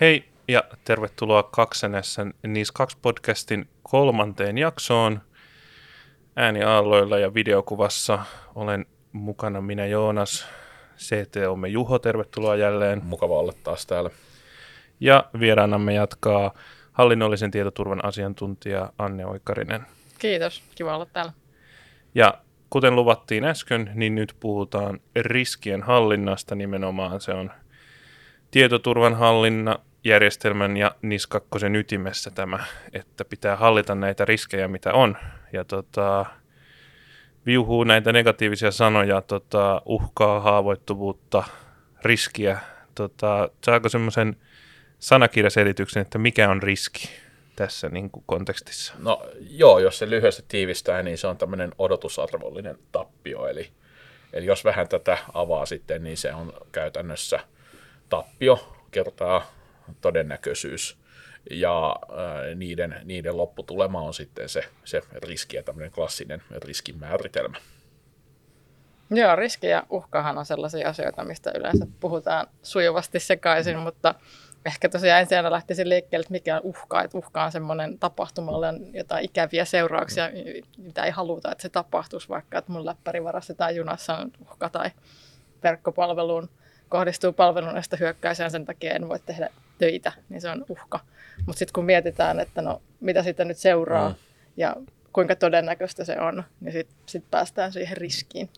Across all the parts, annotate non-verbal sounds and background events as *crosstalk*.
Hei ja tervetuloa Kaksenessa NIS 2 podcastin kolmanteen jaksoon. Ääniaalloilla ja videokuvassa olen mukana minä Joonas, CTOmme Juho, tervetuloa jälleen. Mukava olla taas täällä. Ja vieraanamme jatkaa hallinnollisen tietoturvan asiantuntija Anne Oikarinen. Kiitos, kiva olla täällä. Ja kuten luvattiin äsken, niin nyt puhutaan riskien hallinnasta nimenomaan. Se on tietoturvan hallinna, järjestelmän ja niskakkosen ytimessä tämä, että pitää hallita näitä riskejä, mitä on. Ja tota, viuhuu näitä negatiivisia sanoja, tota, uhkaa, haavoittuvuutta, riskiä. Tota, saako semmoisen sanakirjaselityksen, että mikä on riski tässä niin kuin kontekstissa? No joo, jos se lyhyesti tiivistää, niin se on tämmöinen odotusarvollinen tappio. Eli, eli jos vähän tätä avaa sitten, niin se on käytännössä tappio kertaa todennäköisyys ja ää, niiden, niiden lopputulema on sitten se, se riski ja tämmöinen klassinen riskin määritelmä. Joo, riski ja uhkahan on sellaisia asioita, mistä yleensä puhutaan sujuvasti sekaisin, mutta ehkä tosiaan ensin lähtisin liikkeelle, että mikä on uhka. Että uhka on semmoinen tapahtumalle on jotain ikäviä seurauksia, mitä ei haluta, että se tapahtuisi, vaikka että mun läppäri varastetaan junassa on uhka tai verkkopalveluun kohdistuu palveluneesta hyökkäiseen sen takia en voi tehdä töitä, niin se on uhka. Mutta sitten kun mietitään, että no mitä siitä nyt seuraa mm. ja kuinka todennäköistä se on, niin sitten sit päästään siihen riskiin.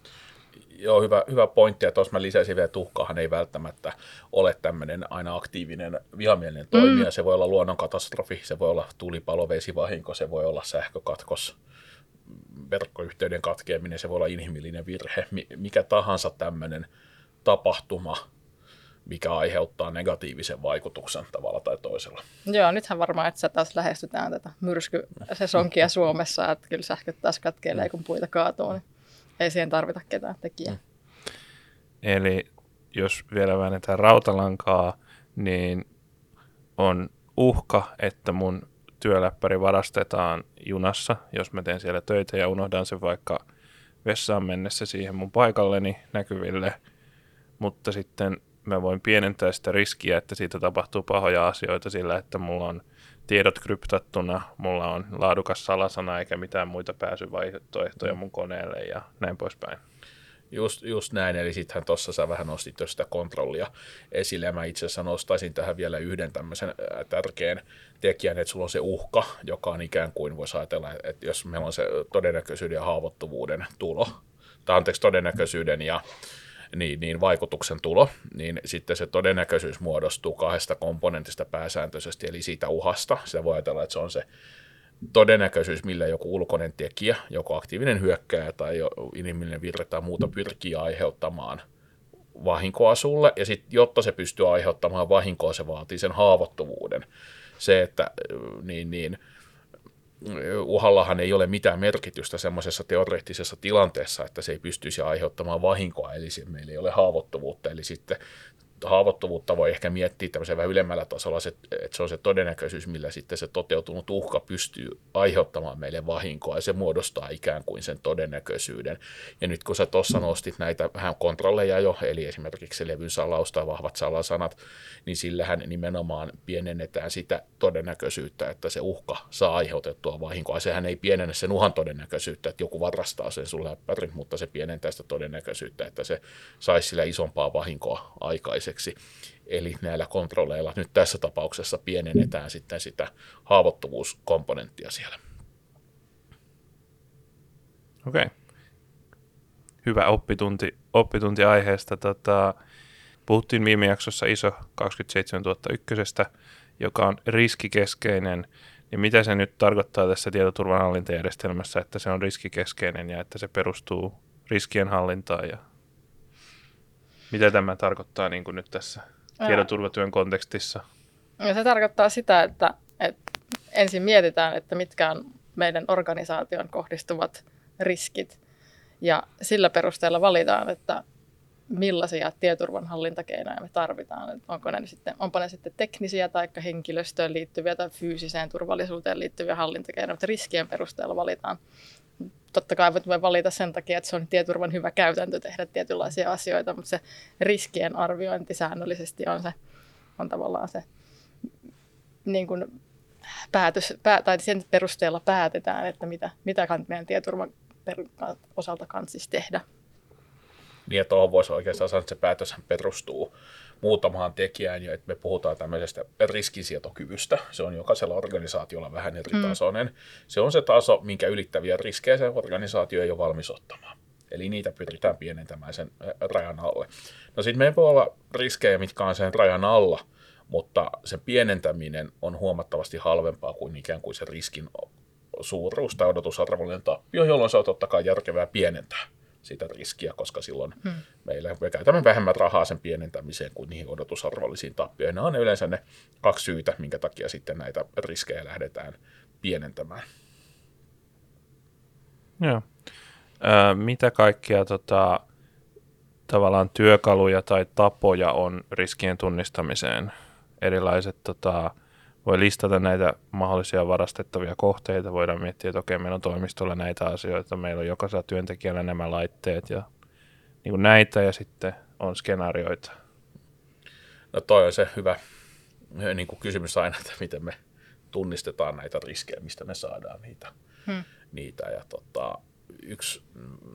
Joo, hyvä, hyvä pointti. Ja tuossa mä lisäisin vielä, että uhkahan ei välttämättä ole tämmöinen aina aktiivinen vihamielinen toimija. Mm. Se voi olla luonnonkatastrofi, se voi olla tulipalo, vesivahinko, se voi olla sähkökatkos, verkkoyhteyden katkeaminen, se voi olla inhimillinen virhe. Mikä tahansa tämmöinen tapahtuma, mikä aiheuttaa negatiivisen vaikutuksen tavalla tai toisella. Joo, nythän varmaan, että taas lähestytään tätä myrskysesonkia Suomessa, että kyllä sähköt taas katkelee, kun puita kaatuu, niin ei siihen tarvita ketään tekijää. Mm. Eli jos vielä väännetään rautalankaa, niin on uhka, että mun työläppäri varastetaan junassa, jos mä teen siellä töitä ja unohdan sen vaikka vessaan mennessä siihen mun paikalleni näkyville, mutta sitten mä voin pienentää sitä riskiä, että siitä tapahtuu pahoja asioita sillä, että mulla on tiedot kryptattuna, mulla on laadukas salasana eikä mitään muita pääsyvaihtoehtoja mun koneelle ja näin poispäin. Just, just näin, eli sittenhän tuossa sä vähän nostit jo sitä kontrollia esille, ja mä itse asiassa nostaisin tähän vielä yhden tämmöisen tärkeän tekijän, että sulla on se uhka, joka on ikään kuin, voisi ajatella, että jos meillä on se todennäköisyyden ja haavoittuvuuden tulo, tai anteeksi, todennäköisyyden ja niin, niin vaikutuksen tulo, niin sitten se todennäköisyys muodostuu kahdesta komponentista pääsääntöisesti, eli siitä uhasta. Sitä voi ajatella, että se on se todennäköisyys, millä joku ulkoinen tekijä, joko aktiivinen hyökkäjä tai inhimillinen virre tai muuta pyrkii aiheuttamaan vahinkoa sulle, ja sitten jotta se pystyy aiheuttamaan vahinkoa, se vaatii sen haavoittuvuuden. Se, että niin, niin, uhallahan ei ole mitään merkitystä semmoisessa teoreettisessa tilanteessa, että se ei pystyisi aiheuttamaan vahinkoa, eli meillä ei ole haavoittuvuutta, eli sitten haavoittuvuutta voi ehkä miettiä tämmöisen vähän ylemmällä tasolla, että se on se todennäköisyys, millä sitten se toteutunut uhka pystyy aiheuttamaan meille vahinkoa, ja se muodostaa ikään kuin sen todennäköisyyden. Ja nyt kun sä tuossa nostit näitä vähän kontrolleja jo, eli esimerkiksi se levyn salaus tai vahvat salasanat, niin sillähän nimenomaan pienennetään sitä todennäköisyyttä, että se uhka saa aiheutettua vahinkoa. Sehän ei pienennä sen uhan todennäköisyyttä, että joku varastaa sen sun läppärin, mutta se pienentää sitä todennäköisyyttä, että se saisi sillä isompaa vahinkoa aikaiseksi aikaiseksi. Eli näillä kontrolleilla nyt tässä tapauksessa pienennetään sitten sitä haavoittuvuuskomponenttia siellä. Okei. Okay. Hyvä oppitunti, oppitunti aiheesta. Tota, puhuttiin viime jaksossa ISO 27001, joka on riskikeskeinen. Ja mitä se nyt tarkoittaa tässä tietoturvan hallintajärjestelmässä, että se on riskikeskeinen ja että se perustuu riskien hallintaan ja mitä tämä tarkoittaa niin kuin nyt tässä tietoturvatyön kontekstissa? Ja se tarkoittaa sitä, että, että ensin mietitään, että mitkä on meidän organisaation kohdistuvat riskit. Ja sillä perusteella valitaan, että millaisia tietoturvan hallintakeinoja me tarvitaan. Että onko ne sitten, onpa ne sitten teknisiä tai henkilöstöön liittyviä tai fyysiseen turvallisuuteen liittyviä hallintakeinoja, mutta riskien perusteella valitaan totta kai voi valita sen takia, että se on tietoturvan hyvä käytäntö tehdä tietynlaisia asioita, mutta se riskien arviointi säännöllisesti on, se, on tavallaan se niin kuin päätös, pää, tai sen perusteella päätetään, että mitä, mitä meidän tietoturvan osalta kanssa tehdä. Niin, että tuohon voisi oikeastaan sanoa, että se päätös perustuu muutamaan tekijään, ja että me puhutaan tämmöisestä riskinsietokyvystä. Se on jokaisella organisaatiolla vähän eri mm. tasoinen. Se on se taso, minkä ylittäviä riskejä se organisaatio ei ole valmis ottamaan. Eli niitä pyritään pienentämään sen rajan alle. No sitten meillä voi olla riskejä, mitkä on sen rajan alla, mutta sen pienentäminen on huomattavasti halvempaa kuin ikään kuin se riskin suuruus tai odotusarvollinen tappio, jolloin se on totta kai järkevää pienentää sitä riskiä, koska silloin hmm. meillä, me käytämme vähemmän rahaa sen pienentämiseen kuin niihin odotusarvollisiin tappioihin. Nämä on yleensä ne kaksi syytä, minkä takia sitten näitä riskejä lähdetään pienentämään. Joo. Ö, mitä kaikkia tota, tavallaan työkaluja tai tapoja on riskien tunnistamiseen? Erilaiset tota, voi listata näitä mahdollisia varastettavia kohteita. Voidaan miettiä, että okei, meillä on toimistolla näitä asioita, meillä on jokaisella työntekijällä nämä laitteet ja niin kuin näitä ja sitten on skenaarioita. No toi on se hyvä niin kuin kysymys aina, että miten me tunnistetaan näitä riskejä, mistä me saadaan niitä. Hmm. niitä ja tota, yksi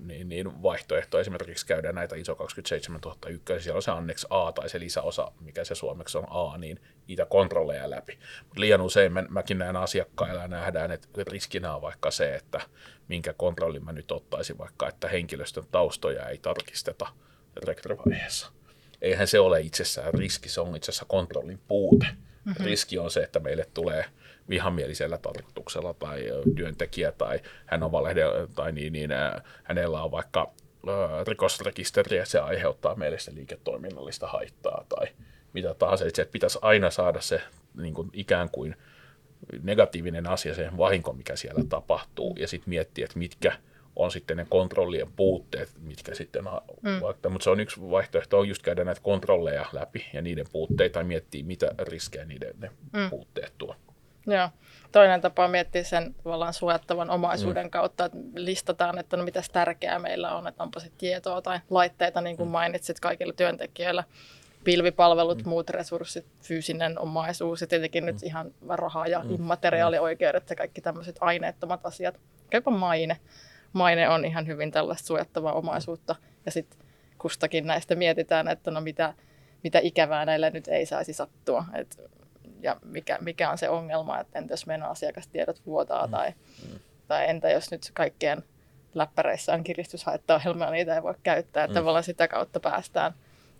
niin, niin vaihtoehto esimerkiksi käydä näitä ISO 27001, siellä on se annex A tai se lisäosa, mikä se suomeksi on A, niin niitä kontrolleja läpi. Mutta liian usein mä, mäkin näen asiakkailla ja nähdään, että riskinä on vaikka se, että minkä kontrollin mä nyt ottaisin vaikka, että henkilöstön taustoja ei tarkisteta rekryvaiheessa. Eihän se ole itsessään riski, se on itse asiassa kontrollin puute. Mm-hmm. Riski on se, että meille tulee – vihamielisellä tarkoituksella tai työntekijä tai hän on valehde, tai niin, niin hänellä on vaikka rikosrekisteri ja se aiheuttaa meille se liiketoiminnallista haittaa tai mitä tahansa. Että pitäisi aina saada se niin kuin ikään kuin negatiivinen asia, se vahinko, mikä siellä tapahtuu, ja sitten miettiä, että mitkä on sitten ne kontrollien puutteet, mitkä sitten, mm. vaikka, mutta se on yksi vaihtoehto, on just käydä näitä kontrolleja läpi ja niiden puutteita, ja miettiä, mitä riskejä niiden ne mm. puutteet tuo. Joo. Toinen tapa miettiä sen tavallaan suojattavan omaisuuden mm. kautta, että listataan, että no mitäs tärkeää meillä on, että onpa se tietoa tai laitteita, niin kuin mm. mainitsit kaikille työntekijöillä, pilvipalvelut, mm. muut resurssit, fyysinen omaisuus ja tietenkin mm. nyt ihan rahaa ja mm. immateriaalioikeudet ja kaikki tämmöiset aineettomat asiat. Jopa maine. Maine on ihan hyvin tällaista suojattavaa omaisuutta ja sitten kustakin näistä mietitään, että no mitä, mitä ikävää näillä nyt ei saisi sattua. Et ja mikä, mikä on se ongelma, että entä jos meidän asiakastiedot vuotaa mm. tai, mm. tai entä jos nyt kaikkien läppäreissä on kiristyshaittaohjelmia, niitä ei voi käyttää. Että mm. tavallaan sitä kautta päästään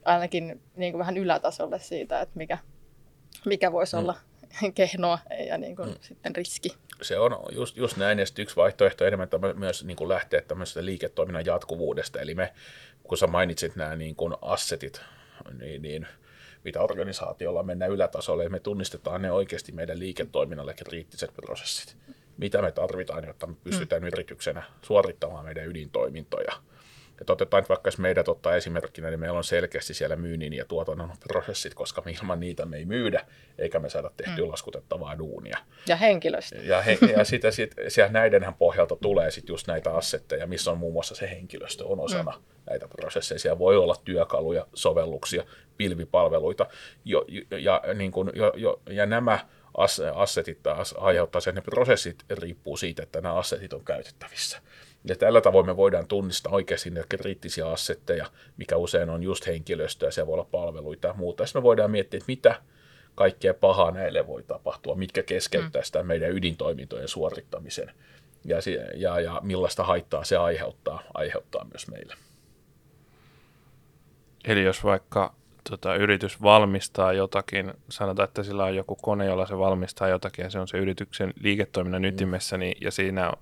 ainakin niin kuin vähän ylätasolle siitä, että mikä, mikä voisi mm. olla *laughs* kehnoa ja niin kuin mm. sitten riski. Se on just, just näin, ja yksi vaihtoehto enemmän myös niin kuin lähteä tämmöisestä liiketoiminnan jatkuvuudesta, eli me, kun sä mainitsit nämä niin kuin assetit, niin, niin mitä organisaatiolla mennään ylätasolle, ja me tunnistetaan ne oikeasti meidän liiketoiminnalle kriittiset prosessit. Mitä me tarvitaan, jotta me pystytään mm. yrityksenä suorittamaan meidän ydintoimintoja. Et otetaan nyt vaikka jos meidät ottaa esimerkkinä, niin meillä on selkeästi siellä myynnin ja tuotannon prosessit, koska ilman niitä me ei myydä, eikä me saada tehtyä mm. laskutettavaa duunia. Ja henkilöstö. Ja, he, ja sitä, sit, siellä näidenhän pohjalta tulee sitten just näitä assetteja, missä on muun muassa se henkilöstö on osana mm. näitä prosesseja. Siellä voi olla työkaluja, sovelluksia, pilvipalveluita, jo, ja, niin kun, jo, jo, ja nämä assetit taas aiheuttaa sen, että ne prosessit riippuu siitä, että nämä assetit on käytettävissä. Ja tällä tavoin me voidaan tunnistaa oikeasti ne kriittisiä assetteja, mikä usein on just henkilöstöä, se voi olla palveluita ja muuta. Ja me voidaan miettiä, että mitä kaikkea pahaa näille voi tapahtua, mitkä keskeyttää sitä meidän ydintoimintojen suorittamisen ja, ja, ja millaista haittaa se aiheuttaa, aiheuttaa myös meille. Eli jos vaikka tota, yritys valmistaa jotakin, sanotaan, että sillä on joku kone, jolla se valmistaa jotakin ja se on se yrityksen liiketoiminnan mm. ytimessä, niin, ja siinä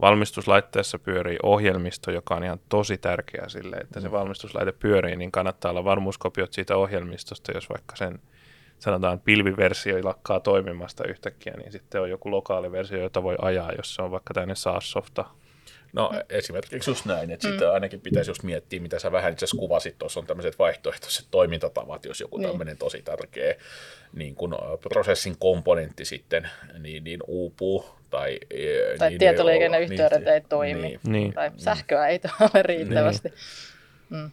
valmistuslaitteessa pyörii ohjelmisto, joka on ihan tosi tärkeä sille, että se mm. valmistuslaite pyörii, niin kannattaa olla varmuuskopiot siitä ohjelmistosta, jos vaikka sen sanotaan pilviversio lakkaa toimimasta yhtäkkiä, niin sitten on joku lokaali versio, jota voi ajaa, jos se on vaikka tämmöinen SaaS-softa No esimerkiksi just näin, että mm. sitten ainakin pitäisi just miettiä, mitä sä vähän itse kuvasit, tuossa on tämmöiset vaihtoehtoiset toimintatavat, jos joku niin. tämmöinen tosi tärkeä niin kun prosessin komponentti sitten niin, niin uupuu tai, e, tai niin, tietoliikenneyhteydet niin, ei toimi niin, niin, tai niin. sähköä ei ole *laughs* riittävästi. Niin. Mm.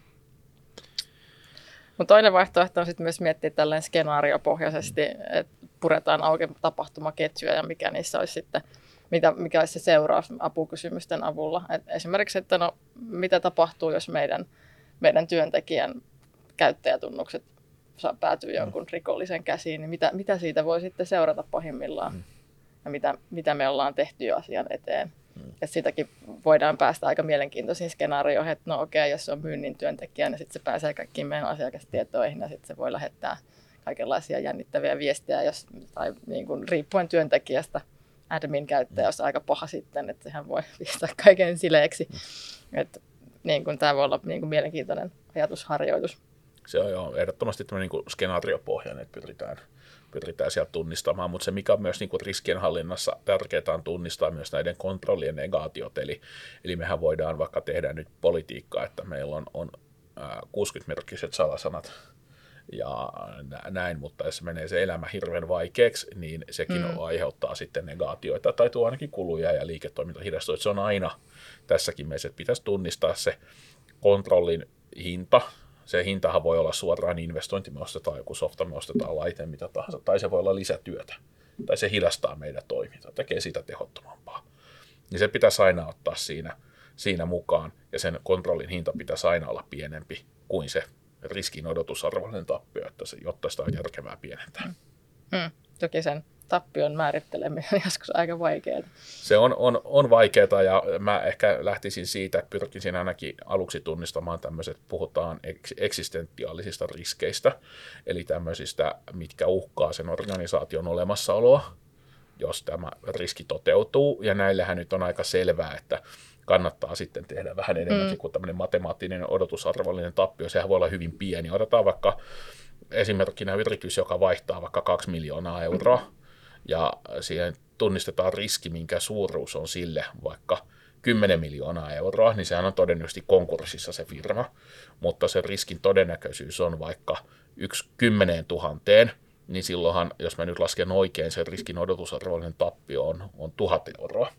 Mutta toinen vaihtoehto on sitten myös miettiä tällainen skenaariopohjaisesti, että puretaan auki tapahtumaketjuja ja mikä niissä olisi sitten, mitä, mikä olisi se seuraus apukysymysten avulla. Et esimerkiksi, että no, mitä tapahtuu, jos meidän, meidän työntekijän käyttäjätunnukset saa päätyä jonkun rikollisen käsiin, niin mitä, mitä siitä voi sitten seurata pahimmillaan mm. Ja mitä, mitä me ollaan tehty jo asian eteen. Mm. Ja sitäkin voidaan päästä aika mielenkiintoisiin skenaarioihin, että no okei, okay, jos se on myynnin työntekijä, niin sitten se pääsee kaikkiin meidän asiakastietoihin ja sitten se voi lähettää kaikenlaisia jännittäviä viestejä, jos, tai niin kuin, riippuen työntekijästä admin-käyttäjä on aika paha sitten, että sehän voi *laughs* pistää kaiken sileeksi. Mm. Että, niin kuin, tämä voi olla niin kuin, mielenkiintoinen ajatusharjoitus. Se on jo ehdottomasti tämmöinen niin skenaariopohjainen, että pyritään, pyritään sieltä tunnistamaan, mutta se mikä on myös niin kuin riskienhallinnassa tärkeää on tunnistaa myös näiden kontrollien negaatiot, eli, eli mehän voidaan vaikka tehdä nyt politiikkaa, että meillä on, on 60-merkkiset salasanat ja näin, mutta jos menee se elämä hirveän vaikeaksi, niin sekin mm. aiheuttaa sitten negaatioita tai tuo ainakin kuluja ja liiketoiminta hidastuu. Se on aina tässäkin meissä, että pitäisi tunnistaa se kontrollin hinta, se hintahan voi olla suoraan investointi, me ostetaan joku softa, me ostetaan laite, mitä tahansa, tai se voi olla lisätyötä, tai se hidastaa meidän toimintaa, tekee sitä tehottomampaa. Niin se pitäisi aina ottaa siinä, siinä mukaan, ja sen kontrollin hinta pitäisi aina olla pienempi kuin se riskin odotusarvoinen tappio, että se, jotta sitä on järkevää pienentää. Mm. Toki sen tappion määritteleminen on joskus aika vaikeaa. Se on, on, on vaikeaa ja mä ehkä lähtisin siitä, että pyrkisin ainakin aluksi tunnistamaan tämmöiset, puhutaan eks, eksistentiaalisista riskeistä, eli tämmöisistä, mitkä uhkaa sen organisaation olemassaoloa, jos tämä riski toteutuu. Ja näillähän nyt on aika selvää, että kannattaa sitten tehdä vähän enemmänkin mm. kuin tämmöinen matemaattinen odotusarvollinen tappio. Sehän voi olla hyvin pieni. Otetaan vaikka esimerkkinä yritys, joka vaihtaa vaikka 2 miljoonaa euroa, ja siihen tunnistetaan riski, minkä suuruus on sille vaikka 10 miljoonaa euroa, niin sehän on todennäköisesti konkurssissa se firma, mutta se riskin todennäköisyys on vaikka yksi kymmeneen tuhanteen, niin silloinhan, jos mä nyt lasken oikein, se riskin odotusarvoinen tappio on, on tuhat euroa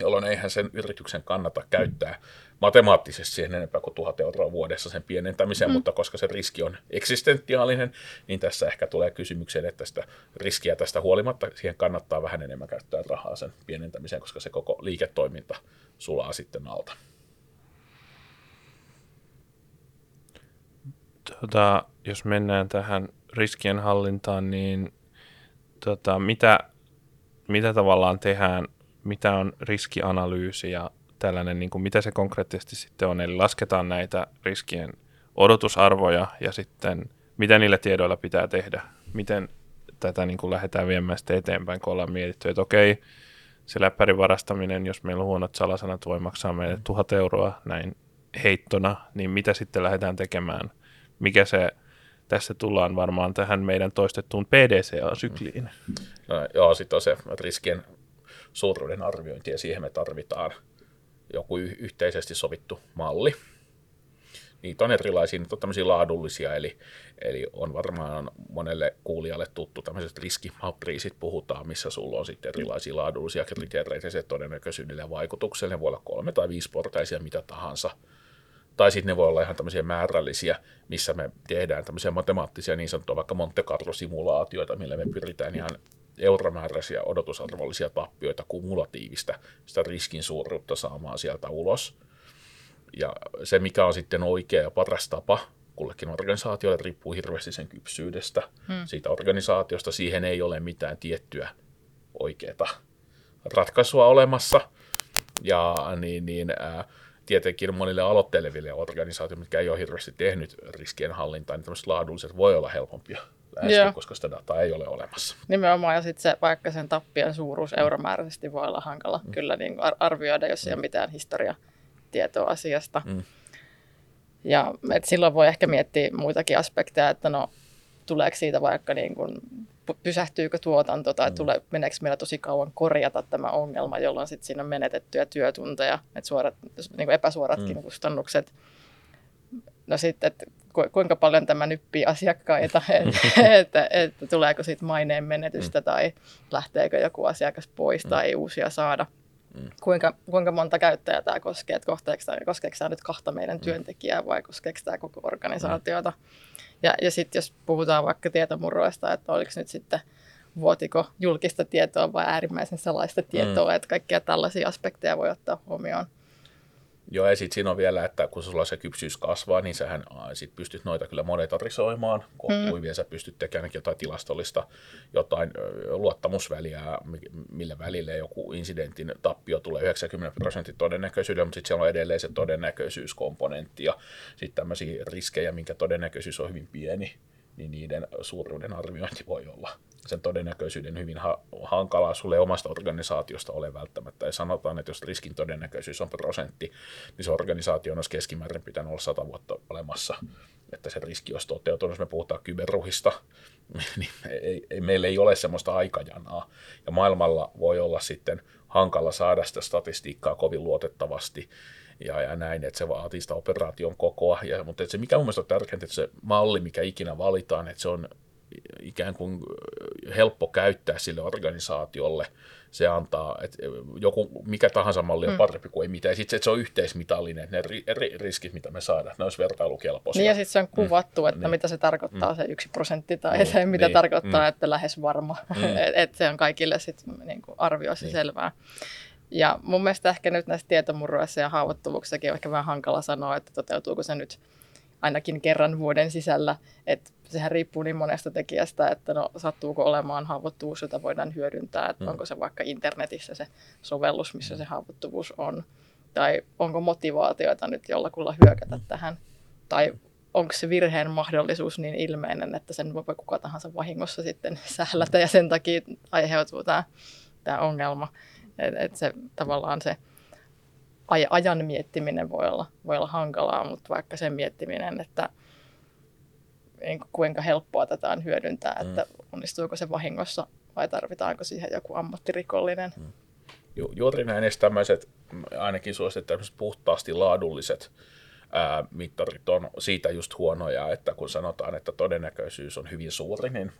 jolloin eihän sen yrityksen kannata käyttää matemaattisesti siihen enempää kuin tuhat euroa vuodessa sen pienentämiseen, mm. mutta koska se riski on eksistentiaalinen, niin tässä ehkä tulee kysymykseen, että sitä riskiä tästä huolimatta siihen kannattaa vähän enemmän käyttää rahaa sen pienentämiseen, koska se koko liiketoiminta sulaa sitten alta. Tota, jos mennään tähän riskien hallintaan, niin tota, mitä, mitä tavallaan tehdään mitä on riskianalyysi ja tällainen, niin kuin mitä se konkreettisesti sitten on. Eli lasketaan näitä riskien odotusarvoja ja sitten mitä niillä tiedoilla pitää tehdä. Miten tätä niin kuin lähdetään viemään sitten eteenpäin, kun ollaan mietitty, että okei, se läppärin varastaminen, jos meillä on huonot salasanat, voi maksaa meille tuhat euroa näin heittona, niin mitä sitten lähdetään tekemään? Mikä se, tässä tullaan varmaan tähän meidän toistettuun PDCA-sykliin. No, joo, sitten on se riskien suuruuden arviointi ja siihen me tarvitaan joku yhteisesti sovittu malli. Niitä on erilaisia, niitä on tämmöisiä laadullisia, eli, eli on varmaan monelle kuulijalle tuttu tämmöiset riskimatriisit puhutaan, missä sulla on sitten erilaisia laadullisia kriteereitä se todennäköisyydelle ja vaikutukselle. Ne voi olla kolme tai viisi portaisia, mitä tahansa. Tai sitten ne voi olla ihan tämmöisiä määrällisiä, missä me tehdään tämmöisiä matemaattisia niin sanottuja vaikka Monte Carlo-simulaatioita, millä me pyritään ihan euromääräisiä odotusarvollisia tappioita kumulatiivista sitä riskin suuruutta saamaan sieltä ulos. Ja se, mikä on sitten oikea ja paras tapa kullekin organisaatiolle, riippuu hirveästi sen kypsyydestä hmm. siitä organisaatiosta. Siihen ei ole mitään tiettyä oikeaa ratkaisua olemassa. Ja niin, niin, ää, tietenkin monille aloitteleville organisaatioille, mitkä ei ole hirveästi tehnyt riskien hallintaa, niin tämmöiset laadulliset voi olla helpompia lähestyä, koska sitä dataa ei ole olemassa. Nimenomaan, ja sitten se, vaikka sen tappion suuruus euromääräisesti voi olla hankala mm. kyllä niin arvioida, jos mm. ei ole mitään historiatietoa asiasta. Mm. Ja et silloin voi ehkä miettiä muitakin aspekteja, että no, tuleeko siitä vaikka niin kuin, pysähtyykö tuotanto tai mm. tulee, meneekö meillä tosi kauan korjata tämä ongelma, jolloin sitten siinä on menetettyjä työtunteja, että suorat, niin kuin epäsuoratkin mm. kustannukset. No sitten, että kuinka paljon tämä nyppii asiakkaita, *laughs* että, että, että tuleeko siitä maineen menetystä mm. tai lähteekö joku asiakas pois mm. tai uusia saada. Mm. Kuinka, kuinka monta käyttäjää tämä koskee, että koskeeko tämä, koskeeko tämä nyt kahta meidän mm. työntekijää vai koskeeko tämä koko organisaatiota. Mm. Ja, ja sitten jos puhutaan vaikka tietomurroista, että oliko nyt sitten vuotiko julkista tietoa vai äärimmäisen salaista tietoa, mm. että kaikkia tällaisia aspekteja voi ottaa huomioon. Joo, ja sitten siinä on vielä, että kun sulla se kypsyys kasvaa, niin sähän sit pystyt noita kyllä monetarisoimaan kohtuivia, mm. sä pystyt tekemään jotain tilastollista, jotain luottamusväliä, millä välillä joku incidentin tappio tulee 90 prosentin todennäköisyydellä, mutta sitten siellä on edelleen se todennäköisyyskomponentti ja sitten tämmöisiä riskejä, minkä todennäköisyys on hyvin pieni, niin niiden suuruuden arviointi voi olla sen todennäköisyyden hyvin ha- hankalaa sulle omasta organisaatiosta ole välttämättä. Ja sanotaan, että jos riskin todennäköisyys on prosentti, niin se organisaatio olisi keskimäärin pitänyt olla sata vuotta olemassa, että se riski olisi toteutunut. Jos me puhutaan kyberruhista, *laughs* niin ei, ei, meillä ei ole sellaista aikajanaa. Ja maailmalla voi olla sitten hankala saada sitä statistiikkaa kovin luotettavasti ja, ja näin, että se vaatii sitä operaation kokoa. Ja, mutta se mikä mun mielestä on tärkeintä, että se malli, mikä ikinä valitaan, että se on ikään kuin helppo käyttää sille organisaatiolle. Se antaa, että joku, mikä tahansa malli on mm. parempi kuin ei mitään. Sitten se on yhteismitallinen, ne ri, riskit, mitä me saadaan, ne olisi vertailukelpoisia. Niin ja sitten se on kuvattu, mm. että niin. mitä se tarkoittaa mm. se yksi prosentti tai niin. se, mitä niin. tarkoittaa, mm. että lähes varma. Mm. *laughs* että se on kaikille sitten niin arvioisi niin. selvää. Ja mun mielestä ehkä nyt näissä tietomurroissa ja haavoittuvuuksissakin on ehkä vähän hankala sanoa, että toteutuuko se nyt ainakin kerran vuoden sisällä. Että sehän riippuu niin monesta tekijästä, että no, sattuuko olemaan haavoittuvuus, jota voidaan hyödyntää, että mm. onko se vaikka internetissä se sovellus, missä se haavoittuvuus on, tai onko motivaatioita nyt jollakulla hyökätä mm. tähän, tai onko se virheen mahdollisuus niin ilmeinen, että sen voi kuka tahansa vahingossa sitten sählätä ja sen takia aiheutuu tämä, tämä ongelma. Että et se tavallaan se ajan miettiminen voi olla, voi olla hankalaa, mutta vaikka sen miettiminen, että niin kuinka helppoa tätä on hyödyntää, mm. että onnistuuko se vahingossa vai tarvitaanko siihen joku ammattirikollinen. Mm. Ju, juuri näin edes tämmöiset, ainakin suosittelen puhtaasti laadulliset ää, mittarit on siitä just huonoja, että kun sanotaan, että todennäköisyys on hyvin suuri, niin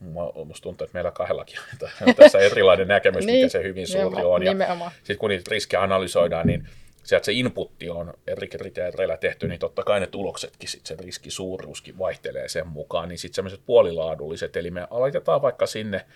musta tuntuu, että meillä kahdellakin on tässä *laughs* erilainen näkemys, niin, mikä se hyvin suuri on. Ja sitten kun niitä riskejä analysoidaan, niin sieltä se inputti on eri kriteereillä tehty, niin totta kai ne tuloksetkin, sit se riskisuuruuskin vaihtelee sen mukaan, niin sitten semmoiset puolilaadulliset, eli me aloitetaan vaikka sinne,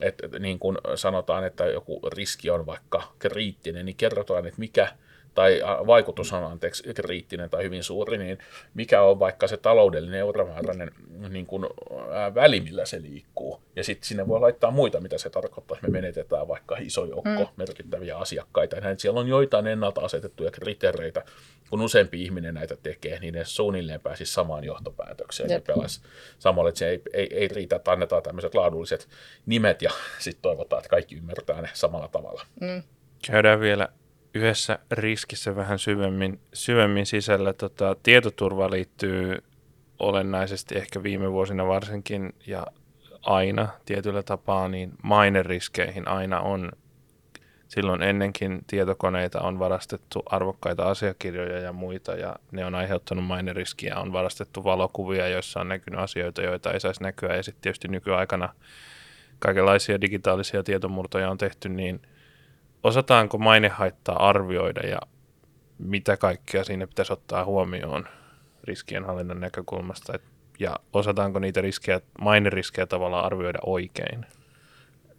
että niin kuin sanotaan, että joku riski on vaikka kriittinen, niin kerrotaan, että mikä tai vaikutus on anteeksi, kriittinen tai hyvin suuri, niin mikä on vaikka se taloudellinen euromääräinen niin kuin, ää, väli, millä se liikkuu. Ja sitten sinne voi laittaa muita, mitä se tarkoittaa, että me menetetään vaikka iso joukko mm. merkittäviä asiakkaita. Ja näin, siellä on joitain ennalta asetettuja kriteereitä, kun useampi ihminen näitä tekee, niin ne suunnilleen pääsisi samaan johtopäätökseen. Yep. Ne samalla, että se ei, ei, ei riitä, että annetaan tämmöiset laadulliset nimet ja sitten toivotaan, että kaikki ymmärtää ne samalla tavalla. Mm. Käydään vielä yhdessä riskissä vähän syvemmin, syvemmin sisällä. Tota, tietoturva liittyy olennaisesti ehkä viime vuosina varsinkin ja aina tietyllä tapaa niin maineriskeihin aina on silloin ennenkin tietokoneita on varastettu arvokkaita asiakirjoja ja muita, ja ne on aiheuttanut maineriskiä. On varastettu valokuvia, joissa on näkynyt asioita, joita ei saisi näkyä, ja sitten tietysti nykyaikana kaikenlaisia digitaalisia tietomurtoja on tehty, niin osataanko mainehaittaa arvioida ja mitä kaikkea siinä pitäisi ottaa huomioon riskienhallinnan näkökulmasta, ja osataanko niitä riskejä, maineriskejä tavallaan arvioida oikein?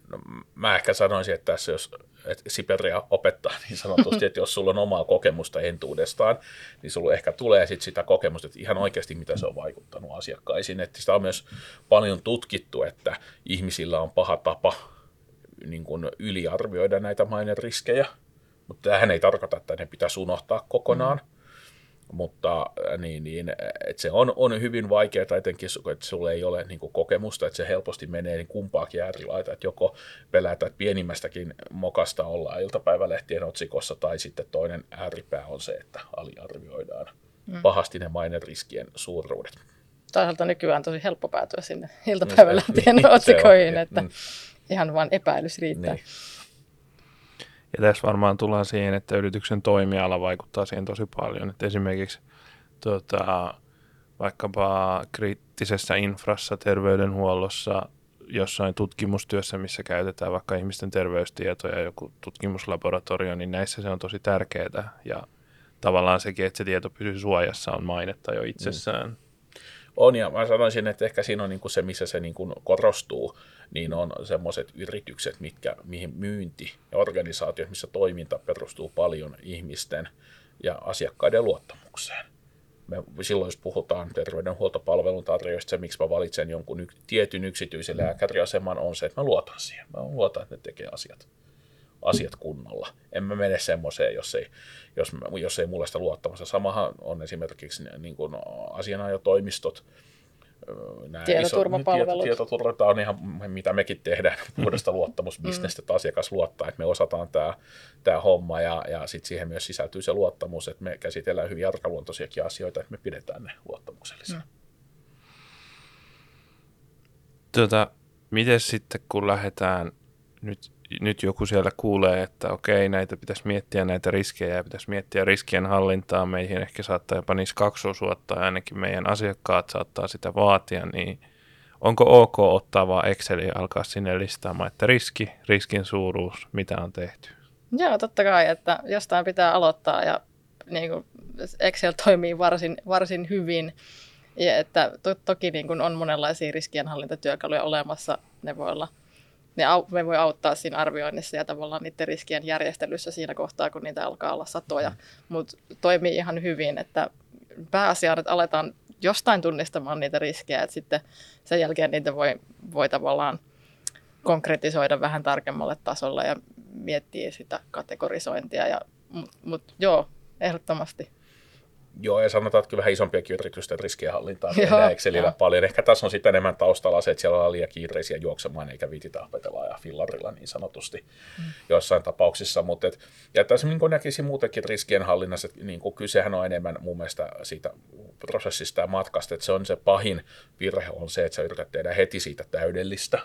No, mä ehkä sanoisin, että tässä jos että Siberia opettaa niin sanotusti, *laughs* että jos sulla on omaa kokemusta entuudestaan, niin sulla ehkä tulee sit sitä kokemusta, että ihan oikeasti mitä se on vaikuttanut asiakkaisiin. Että sitä on myös paljon tutkittu, että ihmisillä on paha tapa niin kuin yliarvioida näitä maineriskejä, mutta tähän ei tarkoita, että ne pitäisi unohtaa kokonaan. Mm mutta äh, niin, niin, että se on, on hyvin vaikeaa, etenkin että sulla ei ole niin kuin, kokemusta, että se helposti menee niin kumpaakin äärilaita, että joko pelätä, että pienimmästäkin mokasta ollaan iltapäivälehtien otsikossa, tai sitten toinen ääripää on se, että aliarvioidaan mm. pahasti ne maineriskien suuruudet. Toisaalta nykyään on tosi helppo päätyä sinne iltapäivälehtien niin, *laughs* otsikoihin, että mm. Ihan vain epäilys riittää. Niin. Ja tässä varmaan tullaan siihen, että yrityksen toimiala vaikuttaa siihen tosi paljon. Että esimerkiksi tota, vaikkapa kriittisessä infrassa, terveydenhuollossa, jossain tutkimustyössä, missä käytetään vaikka ihmisten terveystietoja, joku tutkimuslaboratorio, niin näissä se on tosi tärkeää. Ja tavallaan sekin, että se tieto pysyy suojassa, on mainetta jo itsessään. Mm. On, ja mä sanoisin, että ehkä siinä on niin kuin se, missä se niin kuin korostuu, niin on semmoiset yritykset, mitkä, mihin myynti ja organisaatiot, missä toiminta perustuu paljon ihmisten ja asiakkaiden luottamukseen. Me, silloin jos puhutaan terveydenhuoltopalvelun tarjoajista, se miksi mä valitsen jonkun y- tietyn yksityisen lääkäriaseman on se, että mä luotan siihen. Mä luotan, että ne tekee asiat asiat kunnolla. En mä mene semmoiseen, jos ei, jos, jos ei mulle sitä luottamassa. Samahan on esimerkiksi niin kuin asianajotoimistot, nämä tietoturvapalvelut. Tieto, tietoturva on ihan mitä mekin tehdään, *laughs* puhdasta luottamusbisnestä, että asiakas luottaa, että me osataan tämä, tämä homma ja, ja sitten siihen myös sisältyy se luottamus, että me käsitellään hyvin arkaluontoisiakin asioita, että me pidetään ne luottamuksellisina. Mm. Tota, miten sitten kun lähdetään nyt nyt joku siellä kuulee, että okei, näitä pitäisi miettiä näitä riskejä ja pitäisi miettiä riskien hallintaa, meihin ehkä saattaa jopa niissä kaksosuottaa ja ainakin meidän asiakkaat saattaa sitä vaatia, niin onko ok ottaa vaan Exceli ja alkaa sinne listaamaan, että riski, riskin suuruus, mitä on tehty? Joo, totta kai, että jostain pitää aloittaa ja niin kuin Excel toimii varsin, varsin hyvin. Ja että to, toki niin kuin on monenlaisia riskienhallintatyökaluja olemassa, ne voi olla – ne au, me voi auttaa siinä arvioinnissa ja tavallaan niiden riskien järjestelyssä siinä kohtaa, kun niitä alkaa olla satoja. Mm. Mutta toimii ihan hyvin, että pääasia on, että aletaan jostain tunnistamaan niitä riskejä, että sitten sen jälkeen niitä voi, voi tavallaan konkretisoida vähän tarkemmalle tasolle ja miettiä sitä kategorisointia. Ja, Mutta mut, joo, ehdottomasti. Joo, ja sanotaan, että vähän isompiakin yritysten riskienhallintaa tehdään Excelillä jo. paljon. Ehkä tässä on sitten enemmän taustalla se, että siellä on liian kiireisiä juoksemaan, eikä viititä opetella ja fillarilla niin sanotusti mm. joissain tapauksissa. Mutta et, ja tässä niin näkisi muutenkin riskienhallinnassa, että niin kuin kysehän on enemmän mun mielestä siitä prosessista ja matkasta, että se on se pahin virhe on se, että sä yrität tehdä heti siitä täydellistä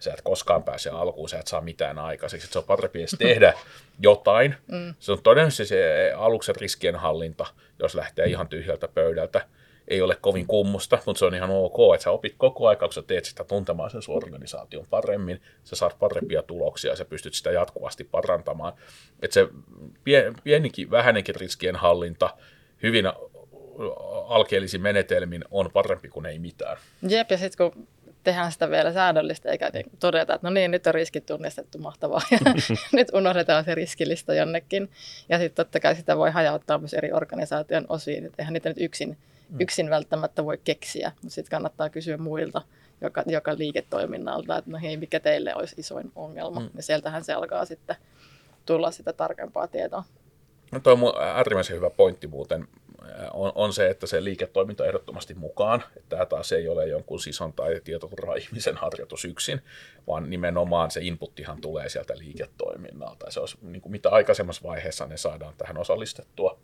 sä et koskaan pääse alkuun, sä et saa mitään aikaiseksi. Se on parempi edes tehdä jotain. Mm. Se on todennäköisesti se aluksen riskienhallinta, jos lähtee ihan tyhjältä pöydältä. Ei ole kovin kummusta, mutta se on ihan ok, että sä opit koko ajan, kun sä teet sitä tuntemaan sen organisaation paremmin, sä saat parempia tuloksia ja sä pystyt sitä jatkuvasti parantamaan. Että se pienikin, vähänenkin riskien hallinta hyvin alkeellisin menetelmin on parempi kuin ei mitään. Jep, ja sitten kun tehdään sitä vielä säännöllistä, eikä niin todeta, että no niin, nyt on riskit tunnistettu, mahtavaa, ja *laughs* nyt unohdetaan se riskilista jonnekin. Ja sitten totta kai sitä voi hajauttaa myös eri organisaation osiin, että eihän niitä nyt yksin, mm. yksin välttämättä voi keksiä, mutta sitten kannattaa kysyä muilta, joka, joka liiketoiminnalta, että no hei, mikä teille olisi isoin ongelma, mm. ja sieltähän se alkaa sitten tulla sitä tarkempaa tietoa. No toi on äärimmäisen hyvä pointti muuten on, on se, että se liiketoiminta ehdottomasti mukaan. Että tämä taas ei ole jonkun sison tai tietoturva-ihmisen *laughs* harjoitus yksin, vaan nimenomaan se inputtihan tulee sieltä liiketoiminnalta. Se olisi, niin kuin mitä aikaisemmassa vaiheessa ne saadaan tähän osallistettua,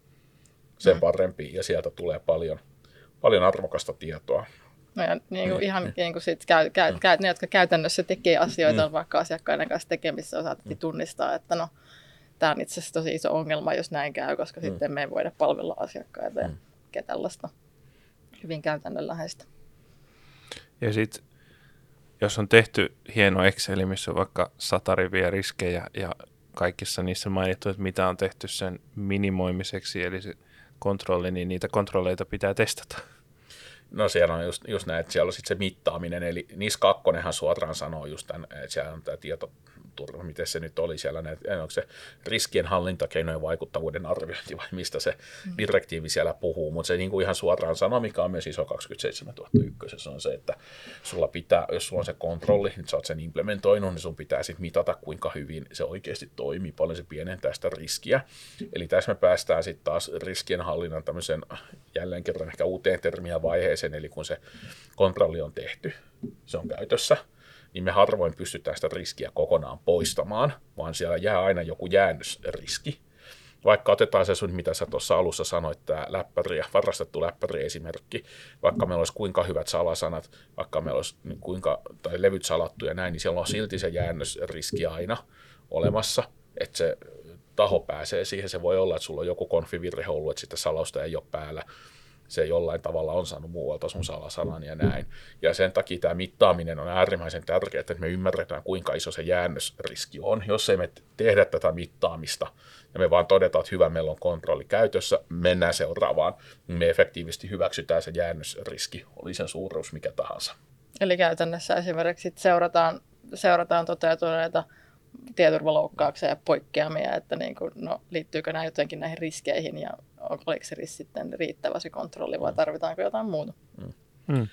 sen mm. parempi, ja sieltä tulee paljon, paljon arvokasta tietoa. No ja niin kuin ihan niin kuin sit käy, käy, käy, ne, jotka käytännössä tekee asioita, mm. vaikka asiakkaiden kanssa tekemissä, osaatettiin mm. tunnistaa, että no, tämä on itse asiassa tosi iso ongelma, jos näin käy, koska mm. sitten me ei voida palvella asiakkaita ja mm. tällaista hyvin käytännönläheistä. Ja sitten jos on tehty hieno Excel, missä on vaikka sata riviä riskejä ja kaikissa niissä mainittu, että mitä on tehty sen minimoimiseksi, eli se kontrolli, niin niitä kontrolleita pitää testata. No siellä on just, just näin, että siellä on sitten se mittaaminen, eli NIS 2 suoraan sanoo just tämän, että siellä on tämä tieto, turva, miten se nyt oli siellä, näitä, onko se riskien hallintakeinojen vaikuttavuuden arviointi vai mistä se mm. direktiivi siellä puhuu, mutta se niin kuin ihan suoraan sanoo, mikä on myös iso 27001, on se, että sulla pitää, jos sulla on se kontrolli, niin sä oot sen implementoinut, niin sun pitää sitten mitata, kuinka hyvin se oikeasti toimii, paljon se pienentää sitä riskiä. Eli tässä me päästään sitten taas riskien hallinnan tämmöisen jälleen kerran ehkä uuteen termiä vaiheeseen, eli kun se kontrolli on tehty, se on käytössä, niin me harvoin pystytään sitä riskiä kokonaan poistamaan, vaan siellä jää aina joku jäännösriski. Vaikka otetaan se sun, mitä sä tuossa alussa sanoit, tämä läppäri ja varastettu läppäri esimerkki, vaikka meillä olisi kuinka hyvät salasanat, vaikka meillä olisi niin kuinka, tai levyt salattu ja näin, niin siellä on silti se jäännösriski aina olemassa, että se taho pääsee siihen. Se voi olla, että sulla on joku konfivirhe ollut, että sitä salausta ei ole päällä se jollain tavalla on saanut muualta sun salasanan ja näin. Ja sen takia tämä mittaaminen on äärimmäisen tärkeää, että me ymmärretään, kuinka iso se jäännösriski on. Jos ei me tehdä tätä mittaamista ja me vaan todetaan, että hyvä, meillä on kontrolli käytössä, mennään seuraavaan, niin me efektiivisesti hyväksytään se jäännösriski, oli sen suuruus mikä tahansa. Eli käytännössä esimerkiksi seurataan, seurataan toteutuneita tietoturvaloukkauksia ja poikkeamia, että niin kuin, no, liittyykö nämä jotenkin näihin riskeihin ja oliko se sitten riittävä se kontrolli vai tarvitaanko jotain muuta. Mm. Mm.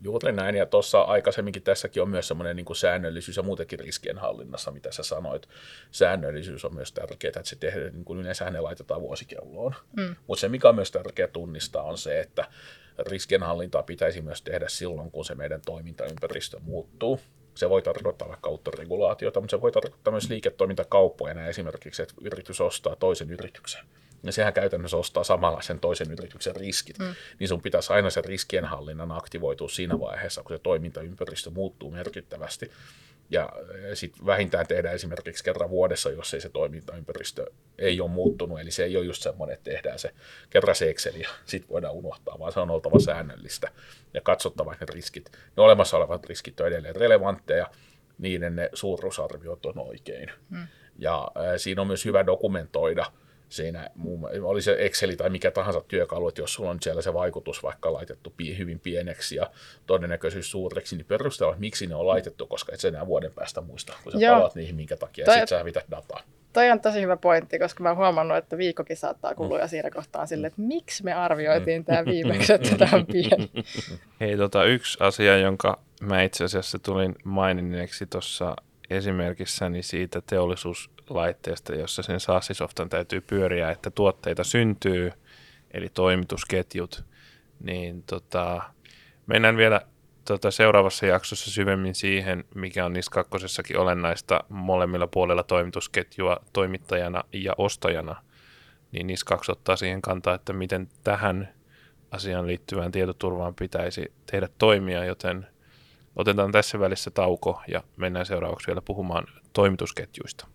Juuri näin, ja tuossa aikaisemminkin tässäkin on myös semmoinen niin kuin säännöllisyys ja muutenkin riskien hallinnassa, mitä sä sanoit. Säännöllisyys on myös tärkeää, että se tehdään, niin kuin yleensä ne laitetaan vuosikelloon. Mm. Mutta se, mikä on myös tärkeää tunnistaa, on se, että riskienhallintaa pitäisi myös tehdä silloin, kun se meidän toimintaympäristö muuttuu. Se voi tarkoittaa vaikka autoregulaatiota, mutta se voi tarkoittaa myös liiketoimintakauppoja, esimerkiksi, että yritys ostaa toisen yrityksen ja sehän käytännössä ostaa samalla sen toisen yrityksen riskit, mm. niin sun pitäisi aina sen riskienhallinnan aktivoitua siinä vaiheessa, kun se toimintaympäristö muuttuu merkittävästi. Ja sitten vähintään tehdään esimerkiksi kerran vuodessa, jos ei se toimintaympäristö ei ole muuttunut. Eli se ei ole just semmoinen, että tehdään se kerran se Excel ja sitten voidaan unohtaa, vaan se on oltava säännöllistä ja katsottava ne riskit. Ne olemassa olevat riskit on edelleen relevantteja, niiden ne suuruusarviot on oikein. Mm. Ja äh, siinä on myös hyvä dokumentoida – siinä, oli se Exceli tai mikä tahansa työkalu, että jos sulla on siellä se vaikutus vaikka laitettu hyvin pieneksi ja todennäköisyys suureksi, niin perustella, että miksi ne on laitettu, koska et sä enää vuoden päästä muista, kun sä Joo. palaat niihin minkä takia, toi, ja sitten sä hävität dataa. Toi on tosi hyvä pointti, koska mä oon huomannut, että viikokin saattaa kulua mm. siinä kohtaa sille, että miksi me arvioitiin mm. tämä viimeksi, että tämä on pieni. *laughs* Hei, tota, yksi asia, jonka mä itse asiassa tulin maininneeksi tuossa esimerkissäni siitä teollisuuslaitteesta, jossa sen SaaS-softan täytyy pyöriä, että tuotteita syntyy, eli toimitusketjut, niin tota, mennään vielä tota, seuraavassa jaksossa syvemmin siihen, mikä on niissä kakkosessakin olennaista molemmilla puolella toimitusketjua toimittajana ja ostajana, niin niissä kaksi ottaa siihen kantaa, että miten tähän asiaan liittyvään tietoturvaan pitäisi tehdä toimia, joten – Otetaan tässä välissä tauko ja mennään seuraavaksi vielä puhumaan toimitusketjuista.